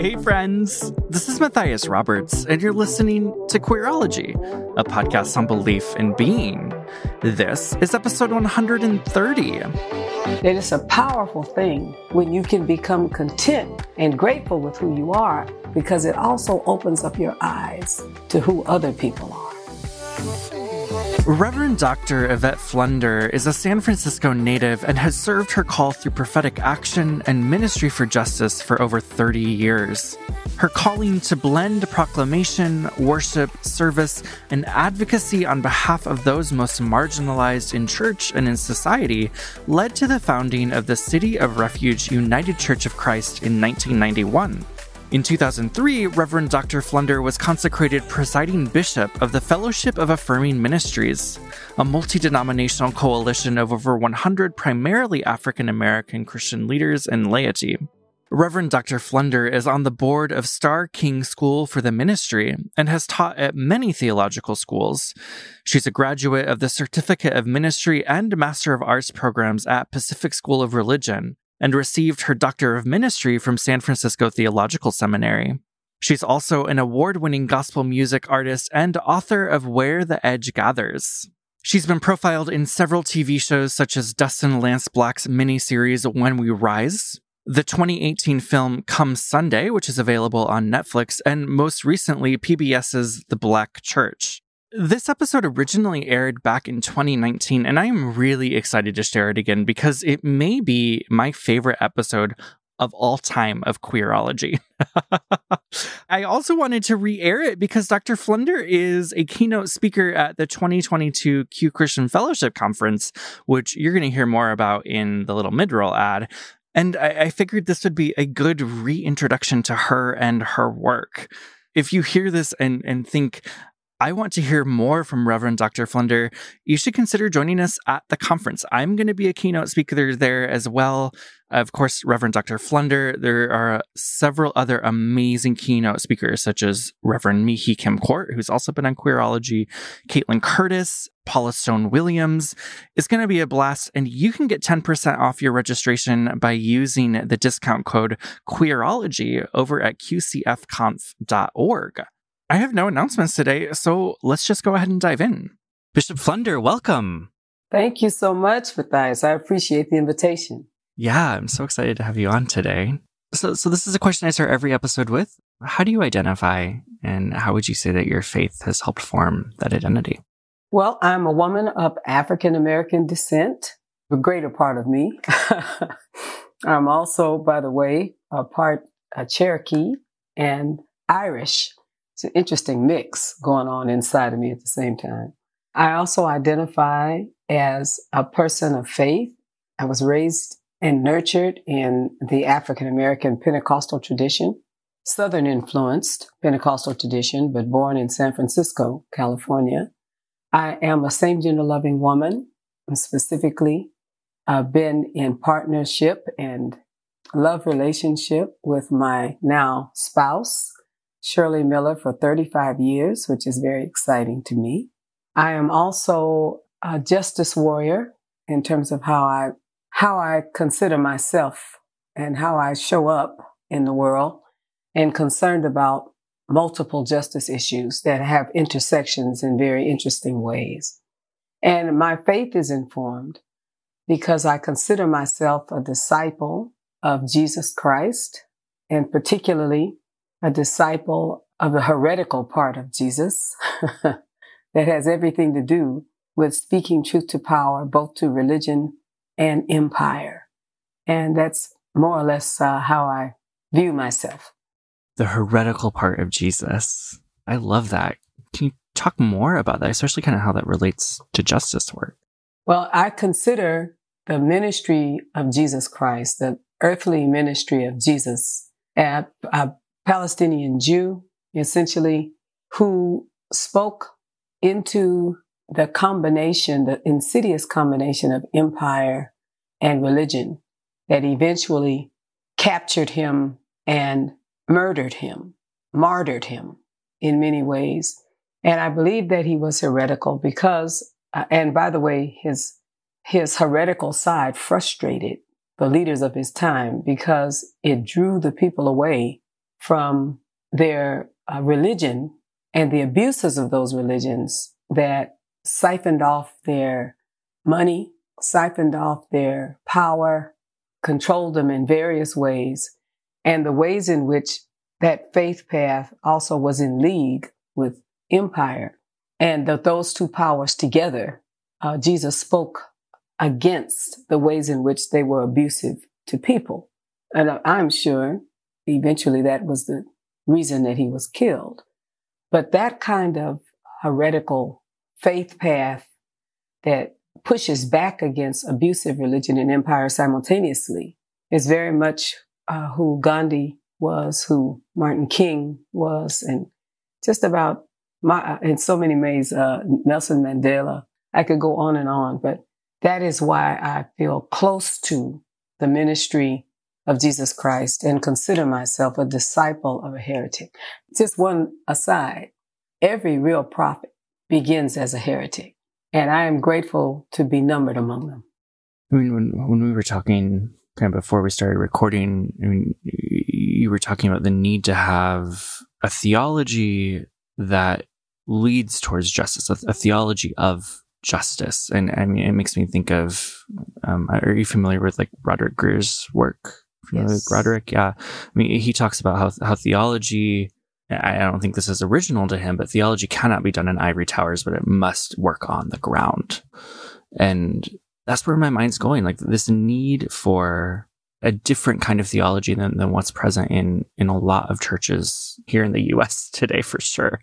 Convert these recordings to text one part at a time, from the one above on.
Hey, friends. This is Matthias Roberts, and you're listening to Queerology, a podcast on belief in being. This is episode 130. It is a powerful thing when you can become content and grateful with who you are because it also opens up your eyes to who other people are. Reverend Dr. Yvette Flunder is a San Francisco native and has served her call through prophetic action and ministry for justice for over 30 years. Her calling to blend proclamation, worship, service, and advocacy on behalf of those most marginalized in church and in society led to the founding of the City of Refuge United Church of Christ in 1991. In 2003, Reverend Dr. Flunder was consecrated presiding bishop of the Fellowship of Affirming Ministries, a multi denominational coalition of over 100 primarily African American Christian leaders and laity. Reverend Dr. Flunder is on the board of Starr King School for the Ministry and has taught at many theological schools. She's a graduate of the Certificate of Ministry and Master of Arts programs at Pacific School of Religion and received her Doctor of Ministry from San Francisco Theological Seminary. She's also an award winning gospel music artist and author of Where the Edge Gathers. She's been profiled in several TV shows such as Dustin Lance Black's miniseries When We Rise, the 2018 film Come Sunday, which is available on Netflix, and most recently PBS's The Black Church. This episode originally aired back in 2019, and I am really excited to share it again because it may be my favorite episode of all time of Queerology. I also wanted to re air it because Dr. Flunder is a keynote speaker at the 2022 Q Christian Fellowship Conference, which you're going to hear more about in the little mid roll ad. And I, I figured this would be a good reintroduction to her and her work if you hear this and, and think, I want to hear more from Reverend Dr. Flunder, you should consider joining us at the conference. I'm going to be a keynote speaker there as well. Of course, Reverend Dr. Flunder. There are several other amazing keynote speakers, such as Reverend Mihee Kim-Kort, who's also been on Queerology, Kaitlin Curtice, Paula Stone Williams. It's going to be a blast, and you can get 10% off your registration by using the discount code Queerology over at qcfconf.org. I have no announcements today, so let's just go ahead and dive in. Bishop Flunder, welcome. Thank you so much, Matthias. I appreciate the invitation. Yeah, I'm so excited to have you on today. So, so this is a question I start every episode with. How do you identify, and how would you say that your faith has helped form that identity? Well, I'm a woman of African American descent, the greater part of me. I'm also, by the way, a part a Cherokee and Irish it's an interesting mix going on inside of me at the same time. I also identify as a person of faith. I was raised and nurtured in the African American Pentecostal tradition, Southern influenced Pentecostal tradition, but born in San Francisco, California. I am a same gender loving woman, specifically, I've been in partnership and love relationship with my now spouse Shirley Miller for 35 years, which is very exciting to me. I am also a justice warrior in terms of how I, how I consider myself and how I show up in the world and concerned about multiple justice issues that have intersections in very interesting ways. And my faith is informed because I consider myself a disciple of Jesus Christ and particularly a disciple of the heretical part of Jesus that has everything to do with speaking truth to power, both to religion and empire. And that's more or less uh, how I view myself. The heretical part of Jesus. I love that. Can you talk more about that, especially kind of how that relates to justice work? Well, I consider the ministry of Jesus Christ, the earthly ministry of Jesus, a, a Palestinian Jew, essentially, who spoke into the combination, the insidious combination of empire and religion that eventually captured him and murdered him, martyred him in many ways. And I believe that he was heretical because, uh, and by the way, his, his heretical side frustrated the leaders of his time because it drew the people away from their uh, religion and the abuses of those religions that siphoned off their money, siphoned off their power, controlled them in various ways, and the ways in which that faith path also was in league with empire. And that those two powers together, uh, Jesus spoke against the ways in which they were abusive to people. And I'm sure eventually that was the reason that he was killed. But that kind of heretical faith path that pushes back against abusive religion and empire simultaneously is very much uh, who Gandhi was, who Martin King was, and just about my, in so many ways, uh, Nelson Mandela. I could go on and on, but that is why I feel close to the ministry of Jesus Christ and consider myself a disciple of a heretic. Just one aside. Every real prophet begins as a heretic. And I am grateful to be numbered among them. I mean, when, when we were talking kind of before we started recording, I mean, you were talking about the need to have a theology that leads towards justice, a, a theology of justice. And I mean, it makes me think of, um, are you familiar with like Broderick Greer's work? Yes. Broderick? Yeah. I mean, he talks about how, how theology I don't think this is original to him, but theology cannot be done in ivory towers, but it must work on the ground. And that's where my mind's going. Like this need for a different kind of theology than, than what's present in, in a lot of churches here in the US today, for sure.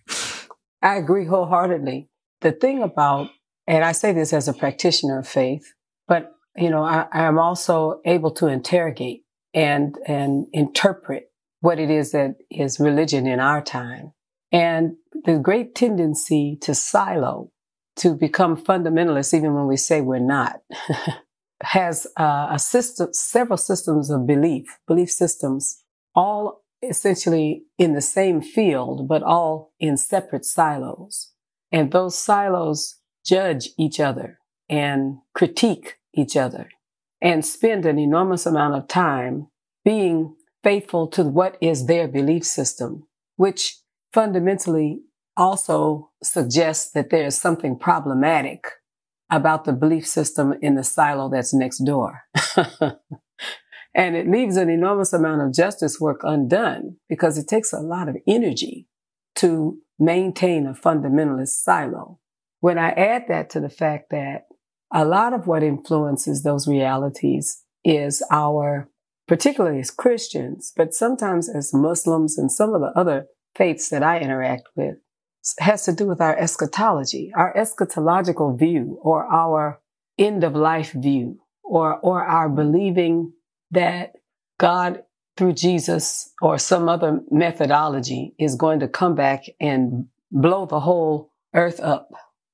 I agree wholeheartedly. The thing about, and I say this as a practitioner of faith, but you know, I, I am also able to interrogate and, and interpret what it is that is religion in our time. And the great tendency to silo, to become fundamentalists, even when we say we're not, has uh, a system, several systems of belief, belief systems, all essentially in the same field, but all in separate silos. And those silos judge each other and critique each other and spend an enormous amount of time being faithful to what is their belief system, which fundamentally also suggests that there is something problematic about the belief system in the silo that's next door. and it leaves an enormous amount of justice work undone because it takes a lot of energy to maintain a fundamentalist silo. When I add that to the fact that a lot of what influences those realities is our particularly as Christians, but sometimes as Muslims and some of the other faiths that I interact with, has to do with our eschatology, our eschatological view, or our end of life view, or, or our believing that God through Jesus or some other methodology is going to come back and blow the whole earth up,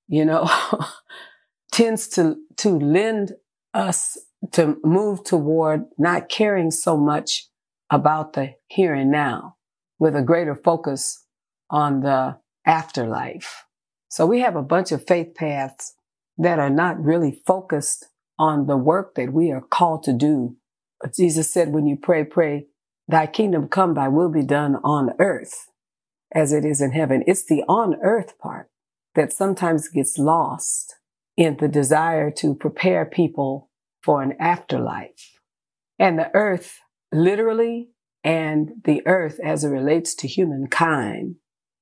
you know, tends to, to lend us to move toward not caring so much about the here and now with a greater focus on the afterlife. So we have a bunch of faith paths that are not really focused on the work that we are called to do. But Jesus said, when you pray, pray, thy kingdom come, thy will be done on earth as it is in heaven. It's the on earth part that sometimes gets lost in the desire to prepare people for an afterlife. And the earth, literally, and the earth as it relates to humankind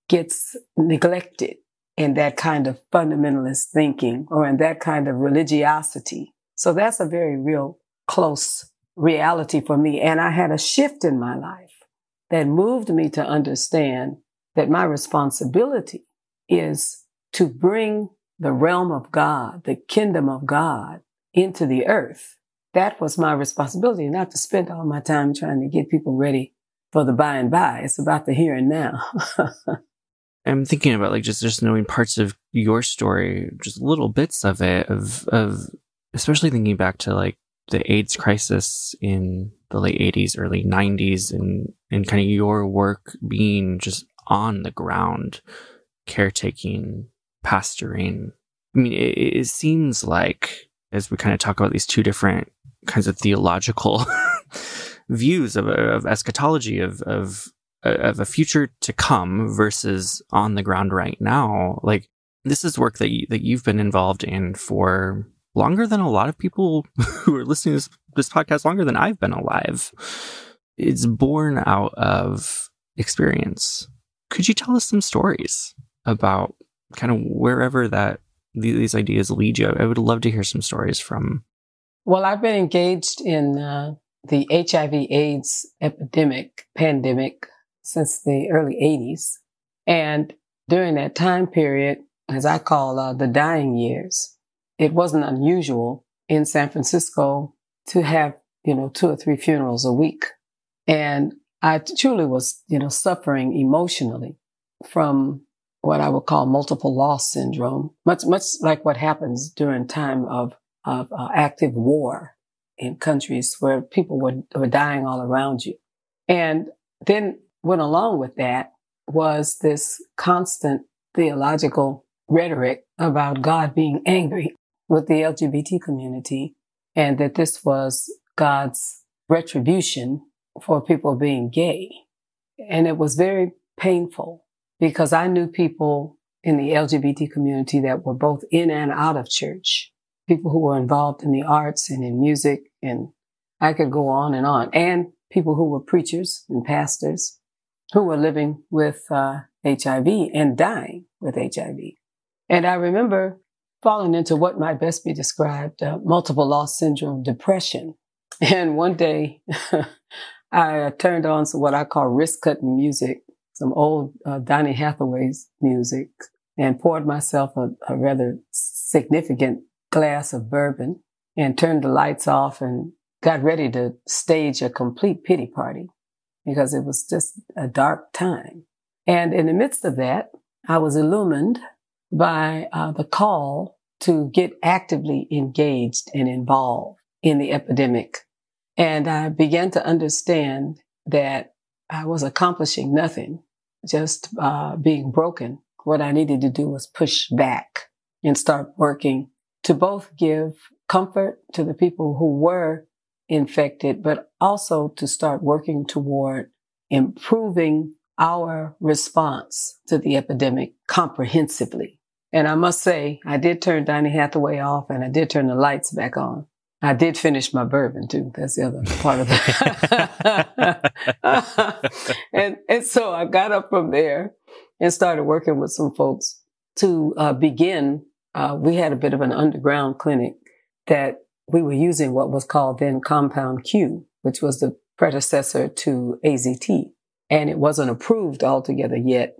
gets neglected in that kind of fundamentalist thinking or in that kind of religiosity. So that's a very real close reality for me. And I had a shift in my life that moved me to understand that my responsibility is to bring the realm of God, the kingdom of God into the earth that was my responsibility, not to spend all my time trying to get people ready for the by and by. It's about the here and now. I'm thinking about like just just knowing parts of your story, just little bits of it, of of especially thinking back to like the AIDS crisis in the late 80s, early 90s, and and kind of your work being just on the ground, caretaking, pastoring. I mean, it, it seems like as we kind of talk about these two different kinds of theological views of, of eschatology of, of uh, of a future to come versus on the ground right now like this is work that you, that you've been involved in for longer than a lot of people who are listening to this, this podcast longer than I've been alive it's born out of experience could you tell us some stories about kind of wherever that these ideas lead you I would love to hear some stories from well, I've been engaged in uh, the HIV AIDS epidemic, pandemic since the early 80s. And during that time period, as I call uh, the dying years, it wasn't unusual in San Francisco to have, you know, two or three funerals a week. And I truly was, you know, suffering emotionally from what I would call multiple loss syndrome, much, much like what happens during time of of uh, active war in countries where people were, were dying all around you. And then went along with that was this constant theological rhetoric about God being angry with the LGBT community and that this was God's retribution for people being gay. And it was very painful because I knew people in the LGBT community that were both in and out of church people who were involved in the arts and in music, and I could go on and on, and people who were preachers and pastors who were living with uh, HIV and dying with HIV. And I remember falling into what might best be described uh, multiple loss syndrome depression. And one day I turned on what I call wrist cutting music, some old uh, Donny Hathaway's music, and poured myself a, a rather significant glass of bourbon and turned the lights off and got ready to stage a complete pity party because it was just a dark time. And in the midst of that, I was illumined by uh, the call to get actively engaged and involved in the epidemic. And I began to understand that I was accomplishing nothing, just uh, being broken. What I needed to do was push back and start working to both give comfort to the people who were infected, but also to start working toward improving our response to the epidemic comprehensively. And I must say, I did turn Donny Hathaway off and I did turn the lights back on. I did finish my bourbon too. That's the other part of it. and, and so I got up from there and started working with some folks to uh, begin uh, we had a bit of an underground clinic that we were using what was called then Compound Q, which was the predecessor to AZT. And it wasn't approved altogether yet,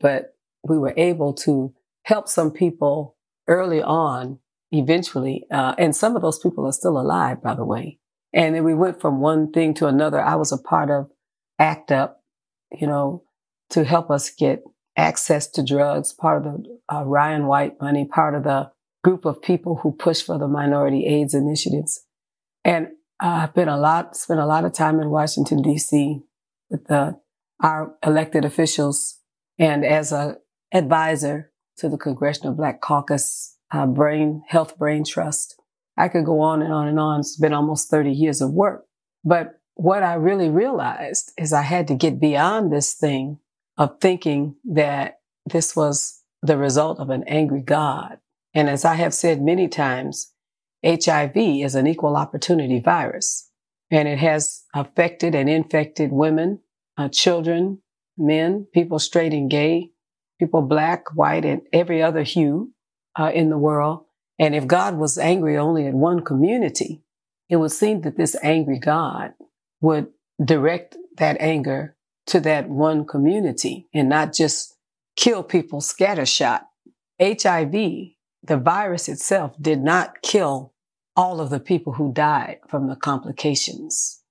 but we were able to help some people early on, eventually. Uh, and some of those people are still alive, by the way. And then we went from one thing to another. I was a part of ACT UP, you know, to help us get access to drugs, part of the uh, Ryan White money, part of the group of people who push for the minority AIDS initiatives. And I've been a lot, spent a lot of time in Washington, D.C. with the, our elected officials and as a advisor to the Congressional Black Caucus uh, Brain Health Brain Trust. I could go on and on and on. It's been almost 30 years of work. But what I really realized is I had to get beyond this thing of thinking that this was the result of an angry God. And as I have said many times, HIV is an equal opportunity virus and it has affected and infected women, uh, children, men, people straight and gay, people black, white, and every other hue uh, in the world. And if God was angry only at one community, it would seem that this angry God would direct that anger to that one community and not just kill people scattershot. HIV, the virus itself did not kill all of the people who died from the complications.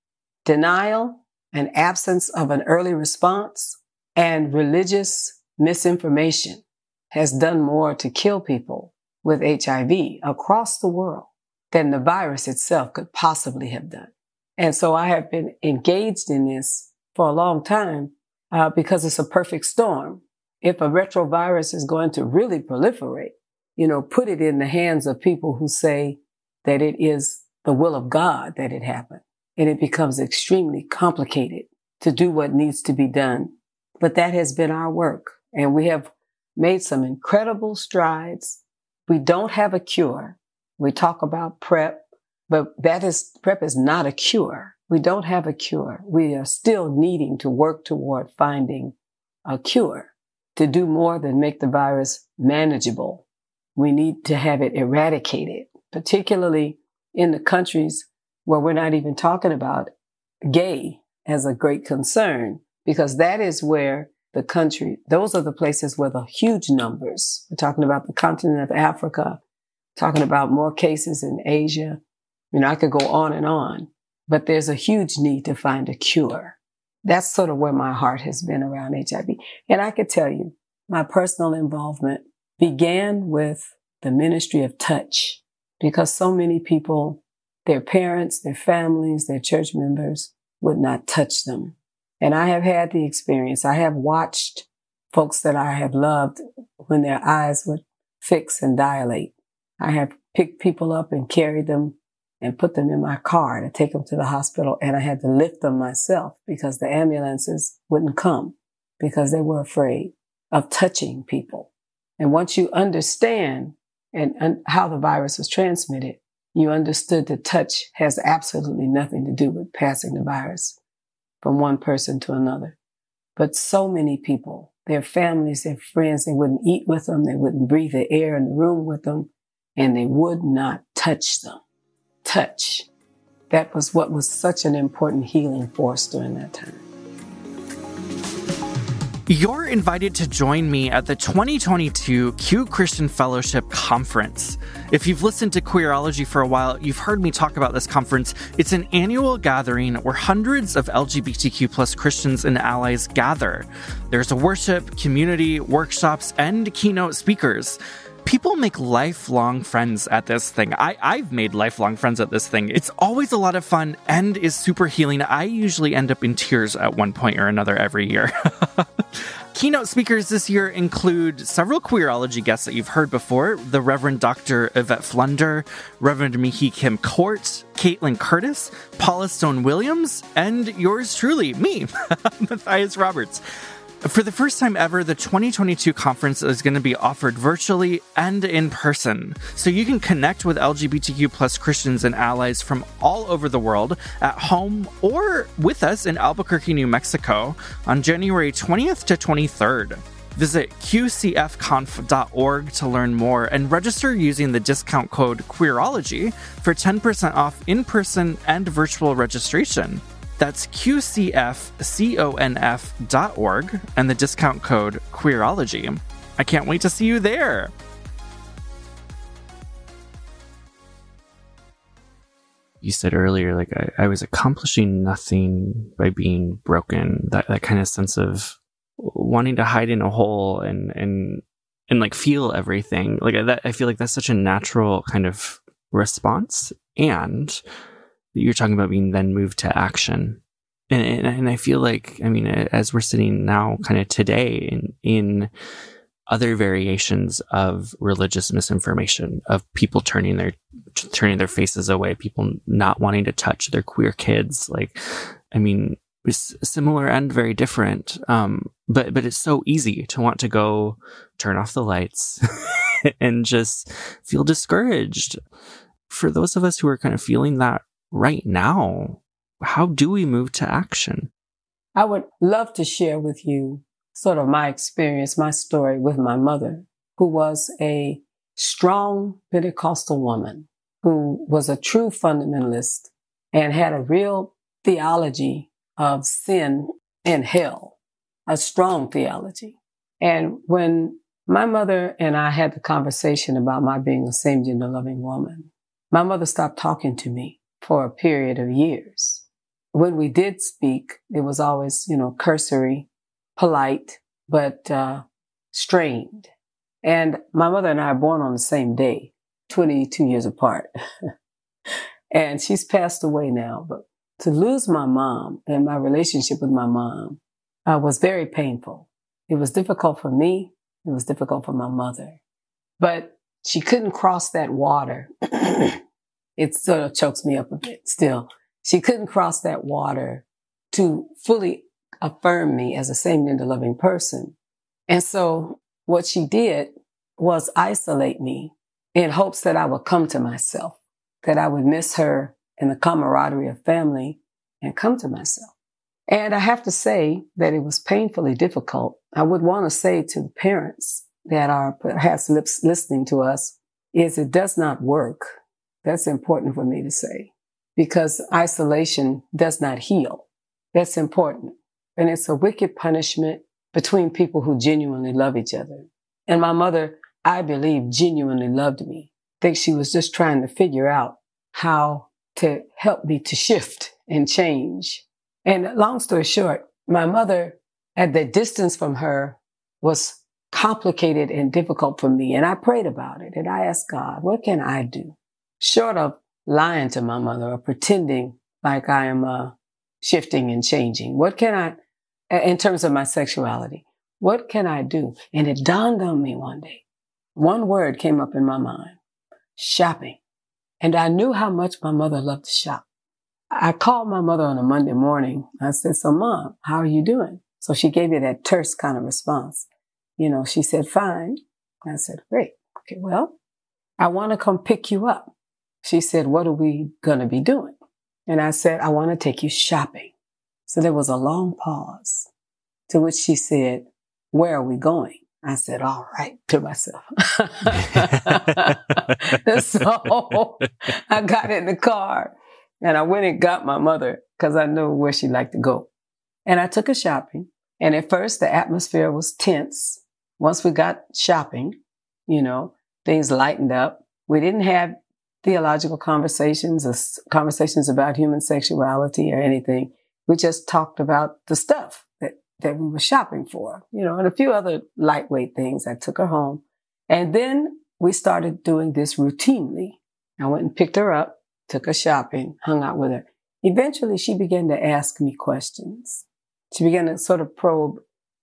Denial and absence of an early response and religious misinformation has done more to kill people with HIV across the world than the virus itself could possibly have done. And so I have been engaged in this for a long time uh, because it's a perfect storm. If a retrovirus is going to really proliferate, you know, put it in the hands of people who say that it is the will of God that it happened. And it becomes extremely complicated to do what needs to be done. But that has been our work. And we have made some incredible strides. We don't have a cure. We talk about PrEP, but that is, PrEP is not a cure. We don't have a cure. We are still needing to work toward finding a cure to do more than make the virus manageable. We need to have it eradicated, particularly in the countries where we're not even talking about gay as a great concern, because that is where the country, those are the places where the huge numbers, we're talking about the continent of Africa, talking about more cases in Asia. You know, I could go on and on, but there's a huge need to find a cure. That's sort of where my heart has been around HIV. And I could tell you, my personal involvement began with the ministry of touch because so many people, their parents, their families, their church members would not touch them. And I have had the experience. I have watched folks that I have loved when their eyes would fix and dilate. I have picked people up and carried them and put them in my car to take them to the hospital. And I had to lift them myself because the ambulances wouldn't come because they were afraid of touching people. And once you understand and, how the virus was transmitted, you understood that touch has absolutely nothing to do with passing the virus from one person to another. But so many people, their families, their friends, they wouldn't eat with them. They wouldn't breathe the air in the room with them and they would not touch them. Touch. That was what was such an important healing force during that time. You're invited to join me at the 2022 Q Christian Fellowship Conference. If you've listened to Queerology for a while, you've heard me talk about this conference. It's an annual gathering where hundreds of LGBTQ plus Christians and allies gather. There's a worship, community, workshops, and keynote speakers people make lifelong friends at this thing. I, I've made lifelong friends at this thing. It's always a lot of fun and is super healing. I usually end up in tears at one point or another every year. Keynote speakers this year include several queerology guests that you've heard before the Reverend Dr. Yvette Flunder, Reverend Mihi Kim Court, Kaitlin Curtice, Paula Stone Williams, and yours truly, me, Matthias Roberts. For the first time ever, the 2022 conference is going to be offered virtually and in person. So you can connect with LGBTQ plus Christians and allies from all over the world at home or with us in Albuquerque, New Mexico on January 20th to 23rd. Visit qcfconf.org to learn more and register using the discount code Queerology for 10% off in person and virtual registration. That's qcfconf.org and the discount code Queerology. I can't wait to see you there. You said earlier, like I, I was accomplishing nothing by being broken. That that kind of sense of wanting to hide in a hole and and and like feel everything. Like that, I feel like that's such a natural kind of response. And you're talking about being then moved to action. And, and, and I feel like, I mean, as we're sitting now kind of today in, in other variations of religious misinformation, of people turning their, turning their faces away, people not wanting to touch their queer kids. Like, I mean, it's similar and very different. Um, but, but it's so easy to want to go turn off the lights and just feel discouraged. For those of us who are kind of feeling that right now, how do we move to action? I would love to share with you sort of my experience, my story with my mother, who was a strong Pentecostal woman who was a true fundamentalist and had a real theology of sin and hell, a strong theology. And when my mother and I had the conversation about my being a same gender loving woman, my mother stopped talking to me for a period of years. When we did speak, it was always, you know, cursory, polite, but uh, strained. And my mother and I are born on the same day, 22 years apart. and she's passed away now, but to lose my mom and my relationship with my mom uh, was very painful. It was difficult for me. It was difficult for my mother, but she couldn't cross that water. it sort of chokes me up a bit still. She couldn't cross that water to fully affirm me as a same gender loving person. And so what she did was isolate me in hopes that I would come to myself, that I would miss her and the camaraderie of family and come to myself. And I have to say that it was painfully difficult. I would want to say to the parents that are perhaps listening to us is it does not work. That's important for me to say because isolation does not heal. That's important. And it's a wicked punishment between people who genuinely love each other. And my mother, I believe, genuinely loved me. I think she was just trying to figure out how to help me to shift and change. And long story short, my mother, at the distance from her, was complicated and difficult for me. And I prayed about it and I asked God, what can I do? Short of lying to my mother or pretending like I am uh, shifting and changing. What can I, in terms of my sexuality, what can I do? And it dawned on me one day. One word came up in my mind shopping. And I knew how much my mother loved to shop. I called my mother on a Monday morning. I said, So, mom, how are you doing? So she gave me that terse kind of response. You know, she said, Fine. I said, Great. Okay, well, I want to come pick you up. She said, What are we going to be doing? And I said, I want to take you shopping. So there was a long pause to which she said, Where are we going? I said, all right, to myself. so I got in the car and I went and got my mother because I knew where she liked to go. And I took her shopping. And at first the atmosphere was tense. Once we got shopping, you know, things lightened up. We didn't have theological conversations or conversations about human sexuality or anything. We just talked about the stuff that we were shopping for, you know, and a few other lightweight things. I took her home. And then we started doing this routinely. I went and picked her up, took her shopping, hung out with her. Eventually, she began to ask me questions. She began to sort of probe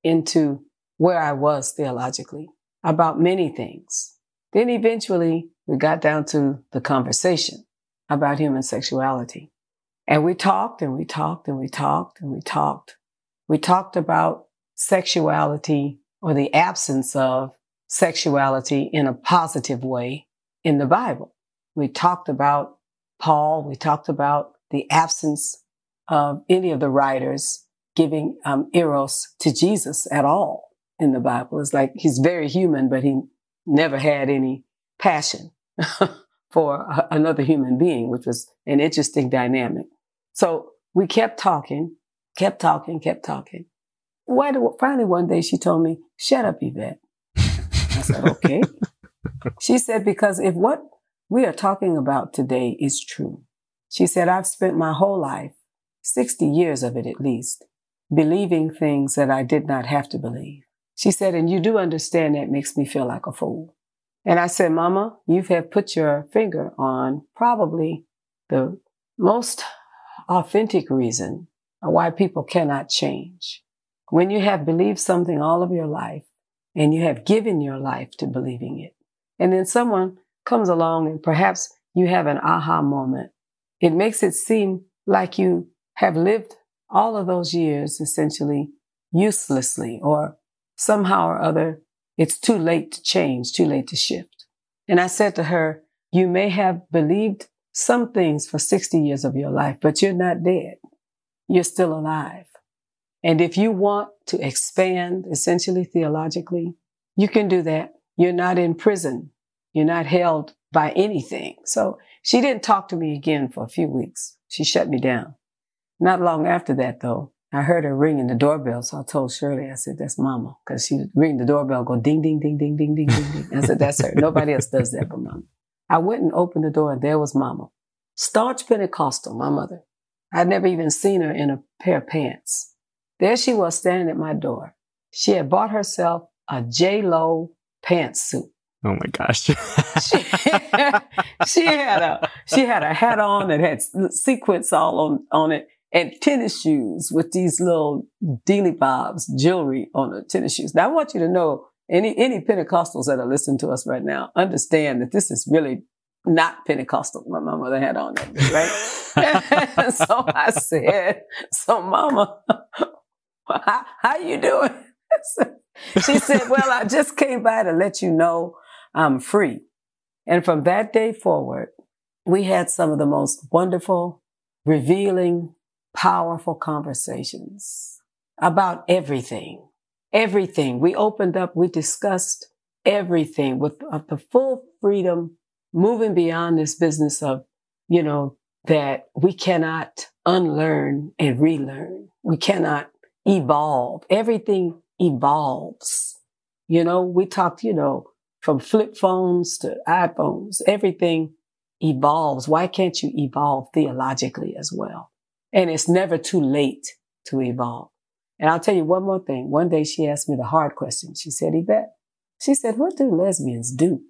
into where I was theologically about many things. Then eventually, we got down to the conversation about human sexuality. And we talked and we talked and we talked and we talked we talked about sexuality or the absence of sexuality in a positive way in the Bible. We talked about Paul. We talked about the absence of any of the writers giving um, eros to Jesus at all in the Bible. It's like he's very human, but he never had any passion for a- another human being, which was an interesting dynamic. So we kept talking kept talking, kept talking. Why do, finally one day she told me, shut up, Yvette. I said, okay. she said, because if what we are talking about today is true, she said, I've spent my whole life, 60 years of it at least, believing things that I did not have to believe. She said, and you do understand that makes me feel like a fool. And I said, Mama, you have put your finger on probably the most authentic reason why people cannot change. When you have believed something all of your life and you have given your life to believing it, and then someone comes along and perhaps you have an aha moment, it makes it seem like you have lived all of those years essentially uselessly or somehow or other it's too late to change, too late to shift. And I said to her, you may have believed some things for 60 years of your life, but you're not dead you're still alive. And if you want to expand essentially theologically, you can do that. You're not in prison. You're not held by anything. So she didn't talk to me again for a few weeks. She shut me down. Not long after that, though, I heard her ringing the doorbell. So I told Shirley, I said, that's mama. Cause she ring the doorbell, go ding, ding, ding, ding, ding, ding, ding, ding. I said, that's her. Nobody else does that but mama. I went and opened the door and there was mama. Staunch Pentecostal, my mother. I'd never even seen her in a pair of pants. There she was standing at my door. She had bought herself a J-Lo pantsuit. Oh my gosh. she, she, had a she had a hat on that had sequins all on, on it and tennis shoes with these little dealy bobs jewelry on the tennis shoes. Now I want you to know any any Pentecostals that are listening to us right now understand that this is really not Pentecostal. My mother had on that, right? so I said, "So, Mama, how, how you doing?" she said, "Well, I just came by to let you know I'm free." And from that day forward, we had some of the most wonderful, revealing, powerful conversations about everything everything. We opened up, we discussed everything with uh, the full freedom, moving beyond this business of, you know, that we cannot unlearn and relearn. We cannot evolve. Everything evolves. You know, we talked, you know, from flip phones to iPhones, everything evolves. Why can't you evolve theologically as well? And it's never too late to evolve. And I'll tell you one more thing. One day she asked me the hard question. She said, Yvette, she said, what do lesbians do?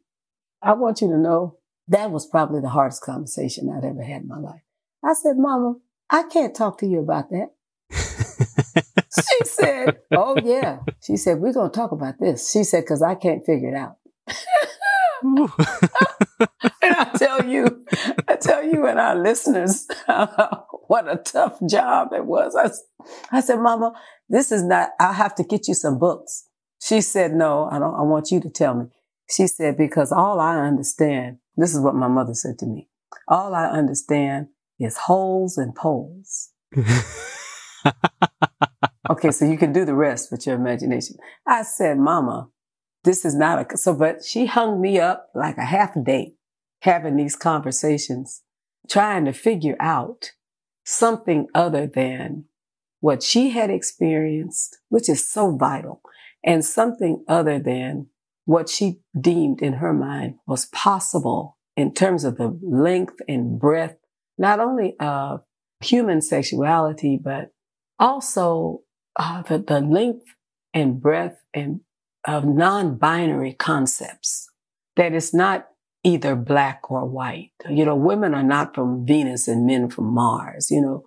I want you to know that was probably the hardest conversation I'd ever had in my life. I said, Mama, I can't talk to you about that. she said, Oh, yeah. She said, We're going to talk about this. She said, Because I can't figure it out. and I tell you, I tell you and our listeners what a tough job it was. I, I said, Mama, this is not, I'll have to get you some books. She said, no, I don't, I want you to tell me. She said, because all I understand, this is what my mother said to me. All I understand is holes and poles. okay, so you can do the rest with your imagination. I said, Mama, this is not a, so, but she hung me up like a half day having these conversations, trying to figure out something other than what she had experienced, which is so vital, and something other than what she deemed in her mind was possible in terms of the length and breadth, not only of human sexuality, but also uh, the, the length and breadth and of non-binary concepts. That it's not either black or white. You know, women are not from Venus and men from Mars. You know,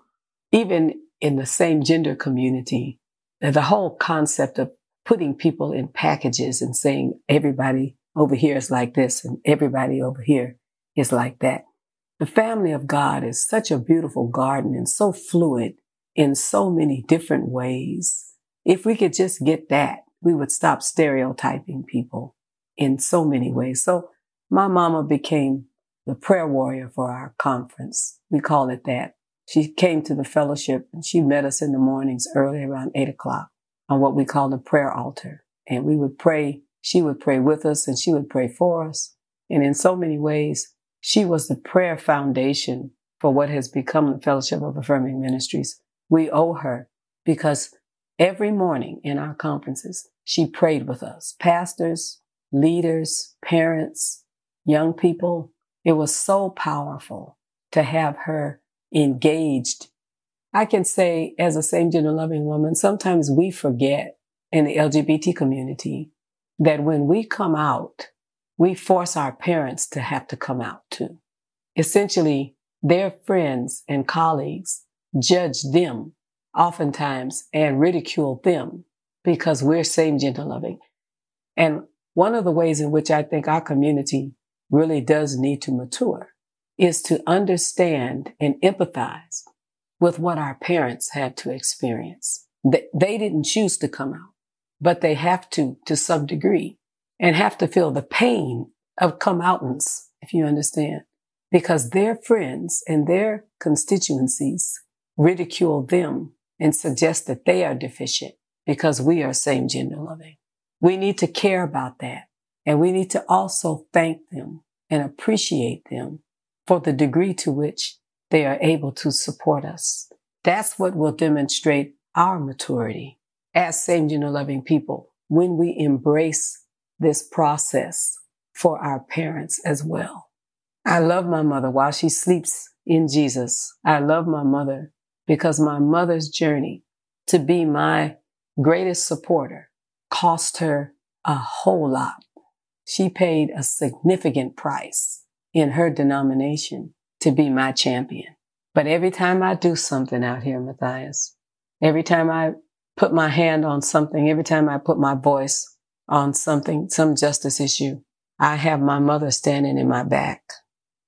even in the same gender community, the whole concept of putting people in packages and saying everybody over here is like this and everybody over here is like that. The family of God is such a beautiful garden and so fluid in so many different ways. If we could just get that, we would stop stereotyping people in so many ways. So my mama became the prayer warrior for our conference. We call it that. She came to the fellowship and she met us in the mornings early around eight o'clock on what we call the prayer altar. And we would pray. She would pray with us and she would pray for us. And in so many ways, she was the prayer foundation for what has become the Fellowship of Affirming Ministries. We owe her because every morning in our conferences, she prayed with us, pastors, leaders, parents, young people. It was so powerful to have her engaged. I can say as a same gender loving woman, sometimes we forget in the LGBT community that when we come out, we force our parents to have to come out too. Essentially, their friends and colleagues judge them oftentimes and ridicule them because we're same gender loving. And one of the ways in which I think our community really does need to mature is to understand and empathize with what our parents had to experience. They didn't choose to come out, but they have to, to some degree, and have to feel the pain of come outings, if you understand, because their friends and their constituencies ridicule them and suggest that they are deficient because we are same gender loving. We need to care about that. And we need to also thank them and appreciate them for the degree to which they are able to support us. That's what will demonstrate our maturity as same gender loving people when we embrace this process for our parents as well. I love my mother while she sleeps in Jesus. I love my mother because my mother's journey to be my greatest supporter cost her a whole lot. She paid a significant price in her denomination to be my champion. But every time I do something out here, Matthias, every time I put my hand on something, every time I put my voice on something, some justice issue, I have my mother standing in my back,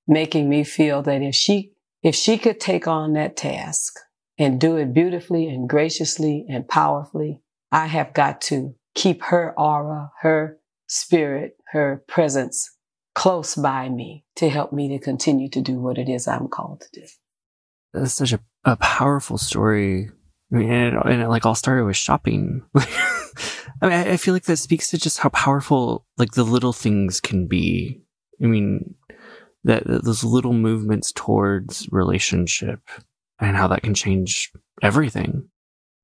making me feel that if she, if she could take on that task and do it beautifully and graciously and powerfully, I have got to keep her aura, her spirit, her presence close by me to help me to continue to do what it is I'm called to do. That's such a, a powerful story. I mean, and, it, and it like all started with shopping. I mean, I, I feel like that speaks to just how powerful like the little things can be. I mean, that, those little movements towards relationship and how that can change everything.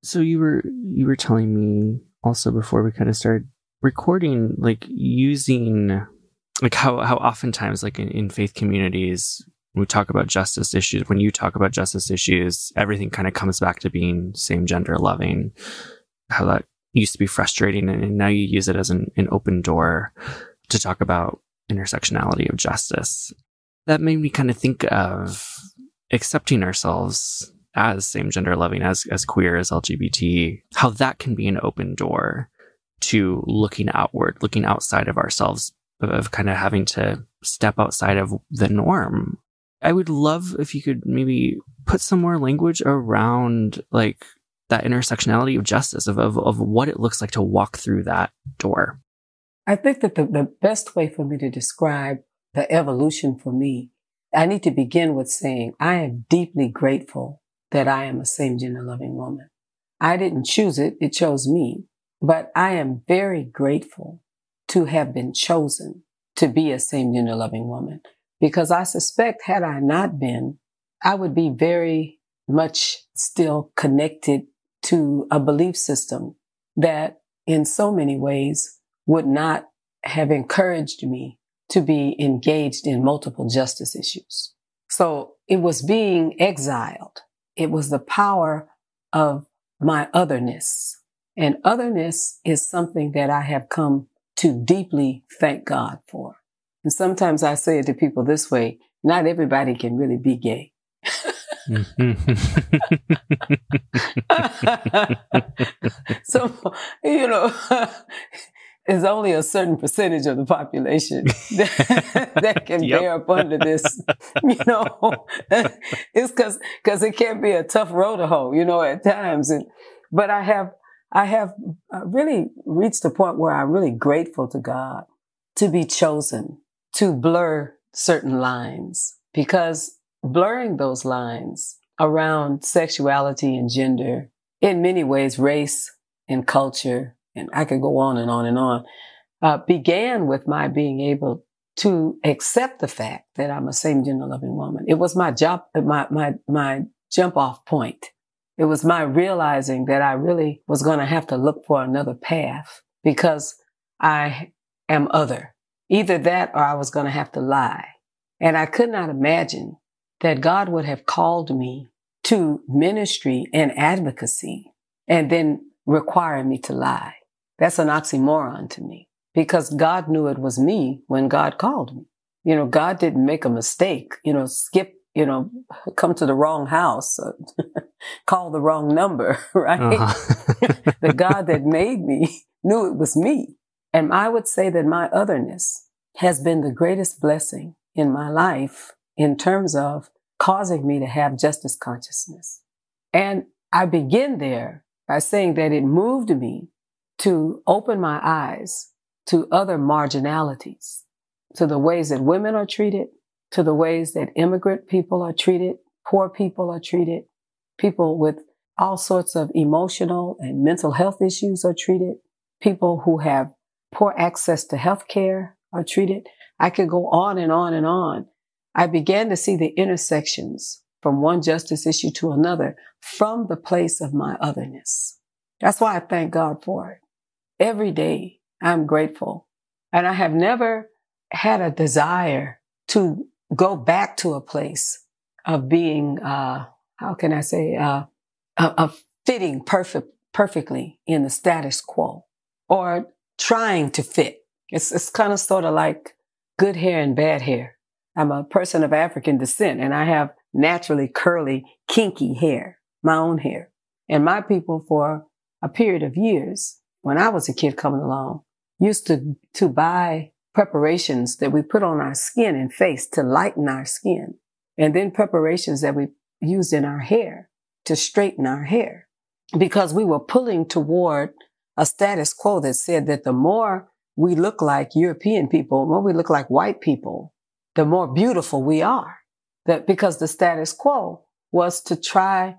So you were you were telling me also before we kind of started recording, like using like how how oftentimes like in, in faith communities we talk about justice issues, when you talk about justice issues, everything kind of comes back to being same gender loving. How that used to be frustrating, and now you use it as an, an open door to talk about intersectionality of justice. That made me kind of think of accepting ourselves as same gender loving, as as queer, as LGBT, how that can be an open door to looking outward, looking outside of ourselves, of kind of having to step outside of the norm. I would love if you could maybe put some more language around like that intersectionality of justice, of, of, of what it looks like to walk through that door. I think that the, the best way for me to describe the evolution for me, I need to begin with saying I am deeply grateful that I am a same gender loving woman. I didn't choose it. It chose me, but I am very grateful to have been chosen to be a same gender loving woman because I suspect had I not been, I would be very much still connected to a belief system that in so many ways would not have encouraged me to be engaged in multiple justice issues. So it was being exiled it was the power of my otherness. And otherness is something that I have come to deeply thank God for. And sometimes I say it to people this way, not everybody can really be gay. so, you know, is only a certain percentage of the population that, that can yep. bear up under this. You know, it's because because it can be a tough road to hoe. You know, at times. And but I have I have really reached a point where I'm really grateful to God to be chosen to blur certain lines because blurring those lines around sexuality and gender, in many ways, race and culture and I could go on and on and on, uh, began with my being able to accept the fact that I'm a same gender loving woman. It was my job, my, my, my jump off point. It was my realizing that I really was going to have to look for another path because I am other. Either that or I was going to have to lie. And I could not imagine that God would have called me to ministry and advocacy and then require me to lie. That's an oxymoron to me because God knew it was me when God called me. You know, God didn't make a mistake, you know, skip, you know, come to the wrong house, call the wrong number, right? Uh-huh. the God that made me knew it was me. And I would say that my otherness has been the greatest blessing in my life in terms of causing me to have justice consciousness. And I begin there by saying that it moved me to open my eyes to other marginalities, to the ways that women are treated, to the ways that immigrant people are treated, poor people are treated, people with all sorts of emotional and mental health issues are treated, people who have poor access to health care are treated. I could go on and on and on. I began to see the intersections from one justice issue to another from the place of my otherness. That's why I thank God for it every day I'm grateful. And I have never had a desire to go back to a place of being, uh, how can I say, uh, of fitting perfect, perfectly in the status quo or trying to fit. It's, it's kind of sort of like good hair and bad hair. I'm a person of African descent and I have naturally curly, kinky hair, my own hair. And my people for a period of years, when I was a kid coming along, used to, to buy preparations that we put on our skin and face to lighten our skin. And then preparations that we used in our hair to straighten our hair because we were pulling toward a status quo that said that the more we look like European people, the more we look like white people, the more beautiful we are. That because the status quo was to try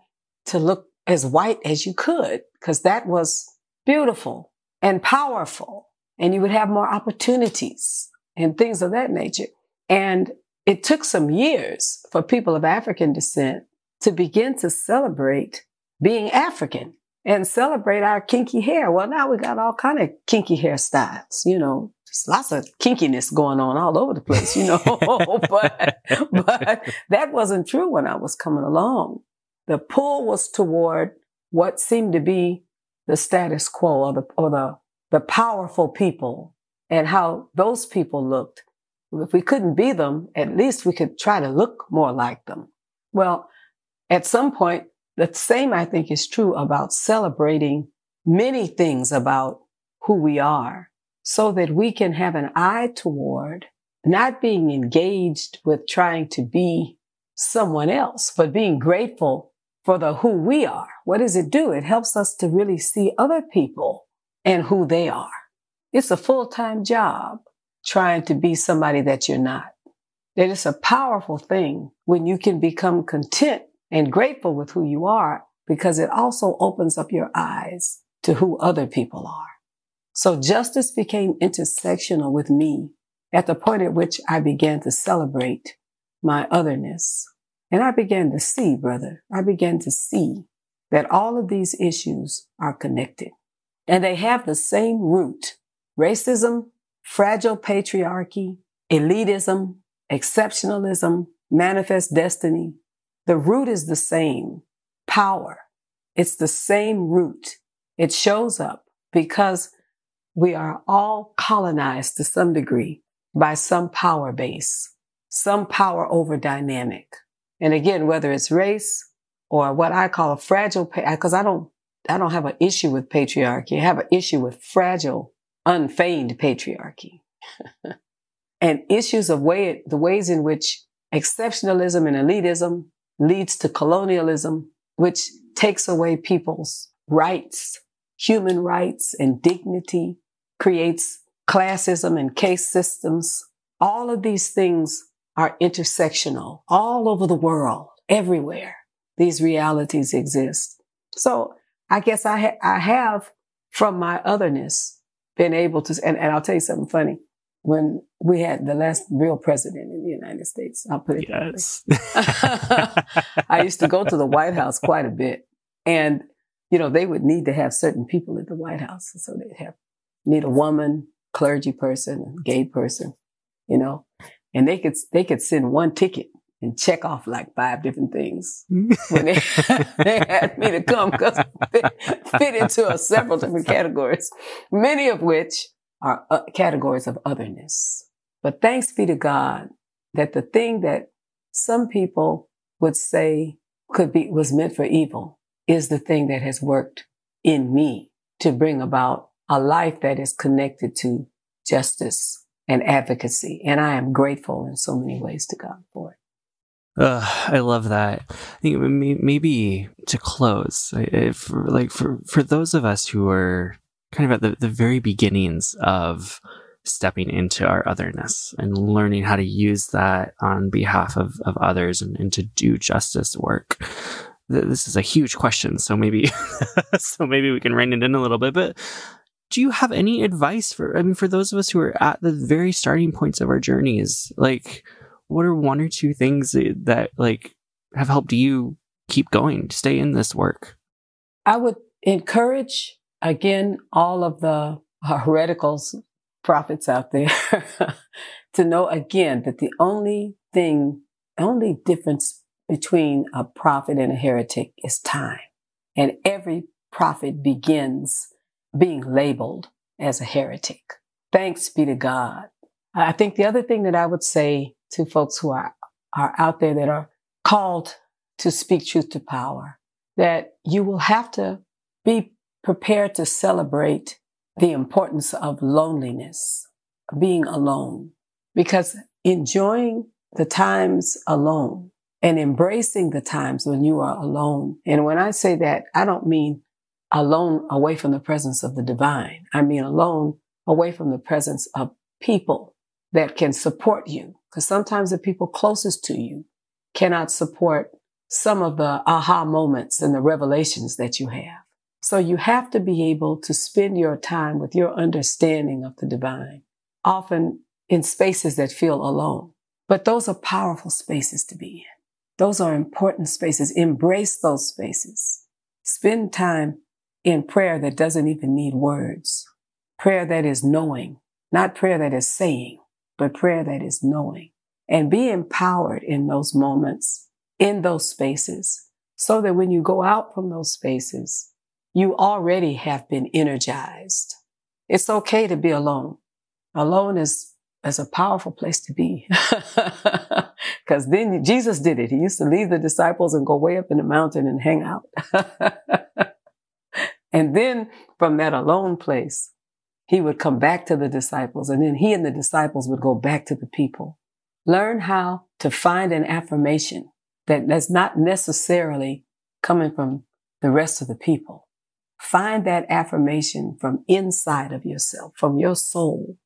to look as white as you could, because that was beautiful and powerful, and you would have more opportunities and things of that nature. And it took some years for people of African descent to begin to celebrate being African and celebrate our kinky hair. Well, now we got all kind of kinky hairstyles, you know, there's lots of kinkiness going on all over the place, you know, but, but that wasn't true when I was coming along. The pull was toward what seemed to be the status quo or the, or the, the powerful people and how those people looked. If we couldn't be them, at least we could try to look more like them. Well, at some point, the same I think is true about celebrating many things about who we are so that we can have an eye toward not being engaged with trying to be someone else, but being grateful for the who we are. What does it do? It helps us to really see other people and who they are. It's a full-time job trying to be somebody that you're not. That it's a powerful thing when you can become content and grateful with who you are because it also opens up your eyes to who other people are. So justice became intersectional with me at the point at which I began to celebrate my otherness. And I began to see, brother, I began to see that all of these issues are connected and they have the same root. Racism, fragile patriarchy, elitism, exceptionalism, manifest destiny, the root is the same. Power. It's the same root. It shows up because we are all colonized to some degree by some power base, some power over dynamic. And again, whether it's race or what I call a fragile, because I don't, I don't have an issue with patriarchy. I have an issue with fragile, unfeigned patriarchy. and issues of way, the ways in which exceptionalism and elitism leads to colonialism, which takes away people's rights, human rights and dignity, creates classism and caste systems. All of these things are intersectional all over the world, everywhere. These realities exist. So I guess I, ha- I have from my otherness been able to, and, and I'll tell you something funny when we had the last real president in the United States. I'll put it yes. I used to go to the White House quite a bit. And, you know, they would need to have certain people at the White House. So they'd have, need a woman, clergy person, gay person, you know, and they could, they could send one ticket and check off like five different things when they, they had me to come because fit, fit into several different categories, many of which are uh, categories of otherness. But thanks be to God that the thing that some people would say could be, was meant for evil is the thing that has worked in me to bring about a life that is connected to justice and advocacy. And I am grateful in so many ways to God for it. Uh, I love that. I think maybe to close, if like for for those of us who are kind of at the, the very beginnings of stepping into our otherness and learning how to use that on behalf of, of others and, and to do justice work. This is a huge question, so maybe so maybe we can rein it in a little bit. But do you have any advice for I mean for those of us who are at the very starting points of our journeys? Like what are one or two things that, like have helped you keep going, stay in this work? I would encourage again, all of the heretical prophets out there to know again that the only thing, only difference between a prophet and a heretic is time. And every prophet begins being labeled as a heretic. Thanks be to God. I think the other thing that I would say to folks who are, are out there that are called to speak truth to power, that you will have to be prepared to celebrate the importance of loneliness, being alone, because enjoying the times alone and embracing the times when you are alone. And when I say that, I don't mean alone away from the presence of the divine. I mean alone away from the presence of people that can support you. Because sometimes the people closest to you cannot support some of the aha moments and the revelations that you have. So you have to be able to spend your time with your understanding of the divine, often in spaces that feel alone. But those are powerful spaces to be in. Those are important spaces. Embrace those spaces. Spend time in prayer that doesn't even need words. Prayer that is knowing, not prayer that is saying, but prayer that is knowing. And be empowered in those moments, in those spaces, so that when you go out from those spaces, you already have been energized. It's okay to be alone. Alone is, is a powerful place to be. Cause then Jesus did it. He used to leave the disciples and go way up in the mountain and hang out. and then from that alone place, he would come back to the disciples and then he and the disciples would go back to the people. Learn how to find an affirmation that that's not necessarily coming from the rest of the people. Find that affirmation from inside of yourself, from your soul.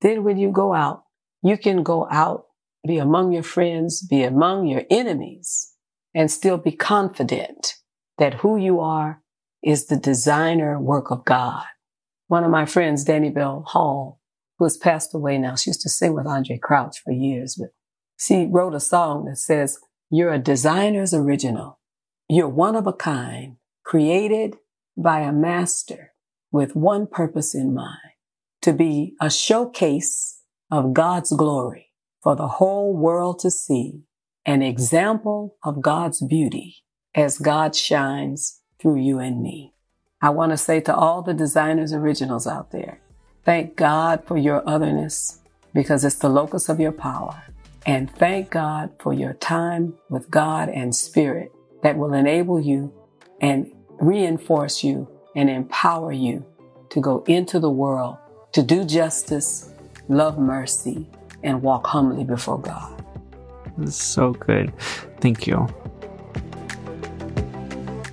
Then when you go out, you can go out, be among your friends, be among your enemies, and still be confident that who you are is the designer work of God. One of my friends, Danniebelle Hall, who has passed away now, she used to sing with Andraé Crouch for years, but she wrote a song that says, you're a designer's original. You're one of a kind, created by a master with one purpose in mind to be a showcase of God's glory for the whole world to see, an example of God's beauty as God shines through you and me. I want to say to all the designers originals out there, thank God for your otherness because it's the locus of your power. And thank God for your time with God and spirit that will enable you and reinforce you and empower you to go into the world to do justice, love mercy, and walk humbly before God. This is so good. Thank you.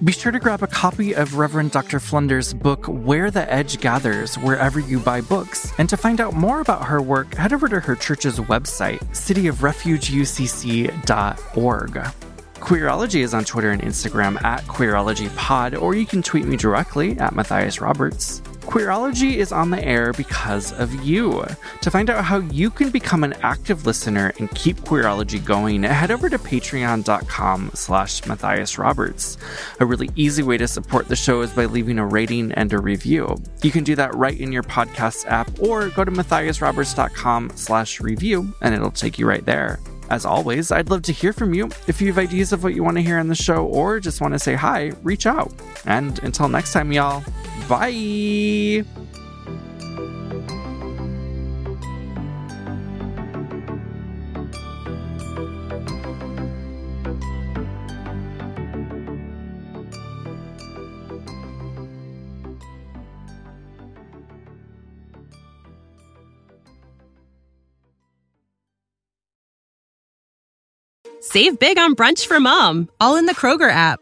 Be sure to grab a copy of Reverend Dr. Flunder's book, Where the Edge Gathers, wherever you buy books. And to find out more about her work, head over to her church's website, cityofrefugeucc.org. Queerology is on Twitter and Instagram at QueerologyPod, or you can tweet me directly at Matthias Roberts. Queerology is on the air because of you. To find out how you can become an active listener and keep Queerology going, head over to patreon.com slash Matthias Roberts. A really easy way to support the show is by leaving a rating and a review. You can do that right in your podcast app or go to matthiasroberts.com slash review and it'll take you right there. As always, I'd love to hear from you. If you have ideas of what you want to hear on the show or just want to say hi, reach out. And until next time, y'all, bye. Save big on brunch for mom, all in the Kroger app.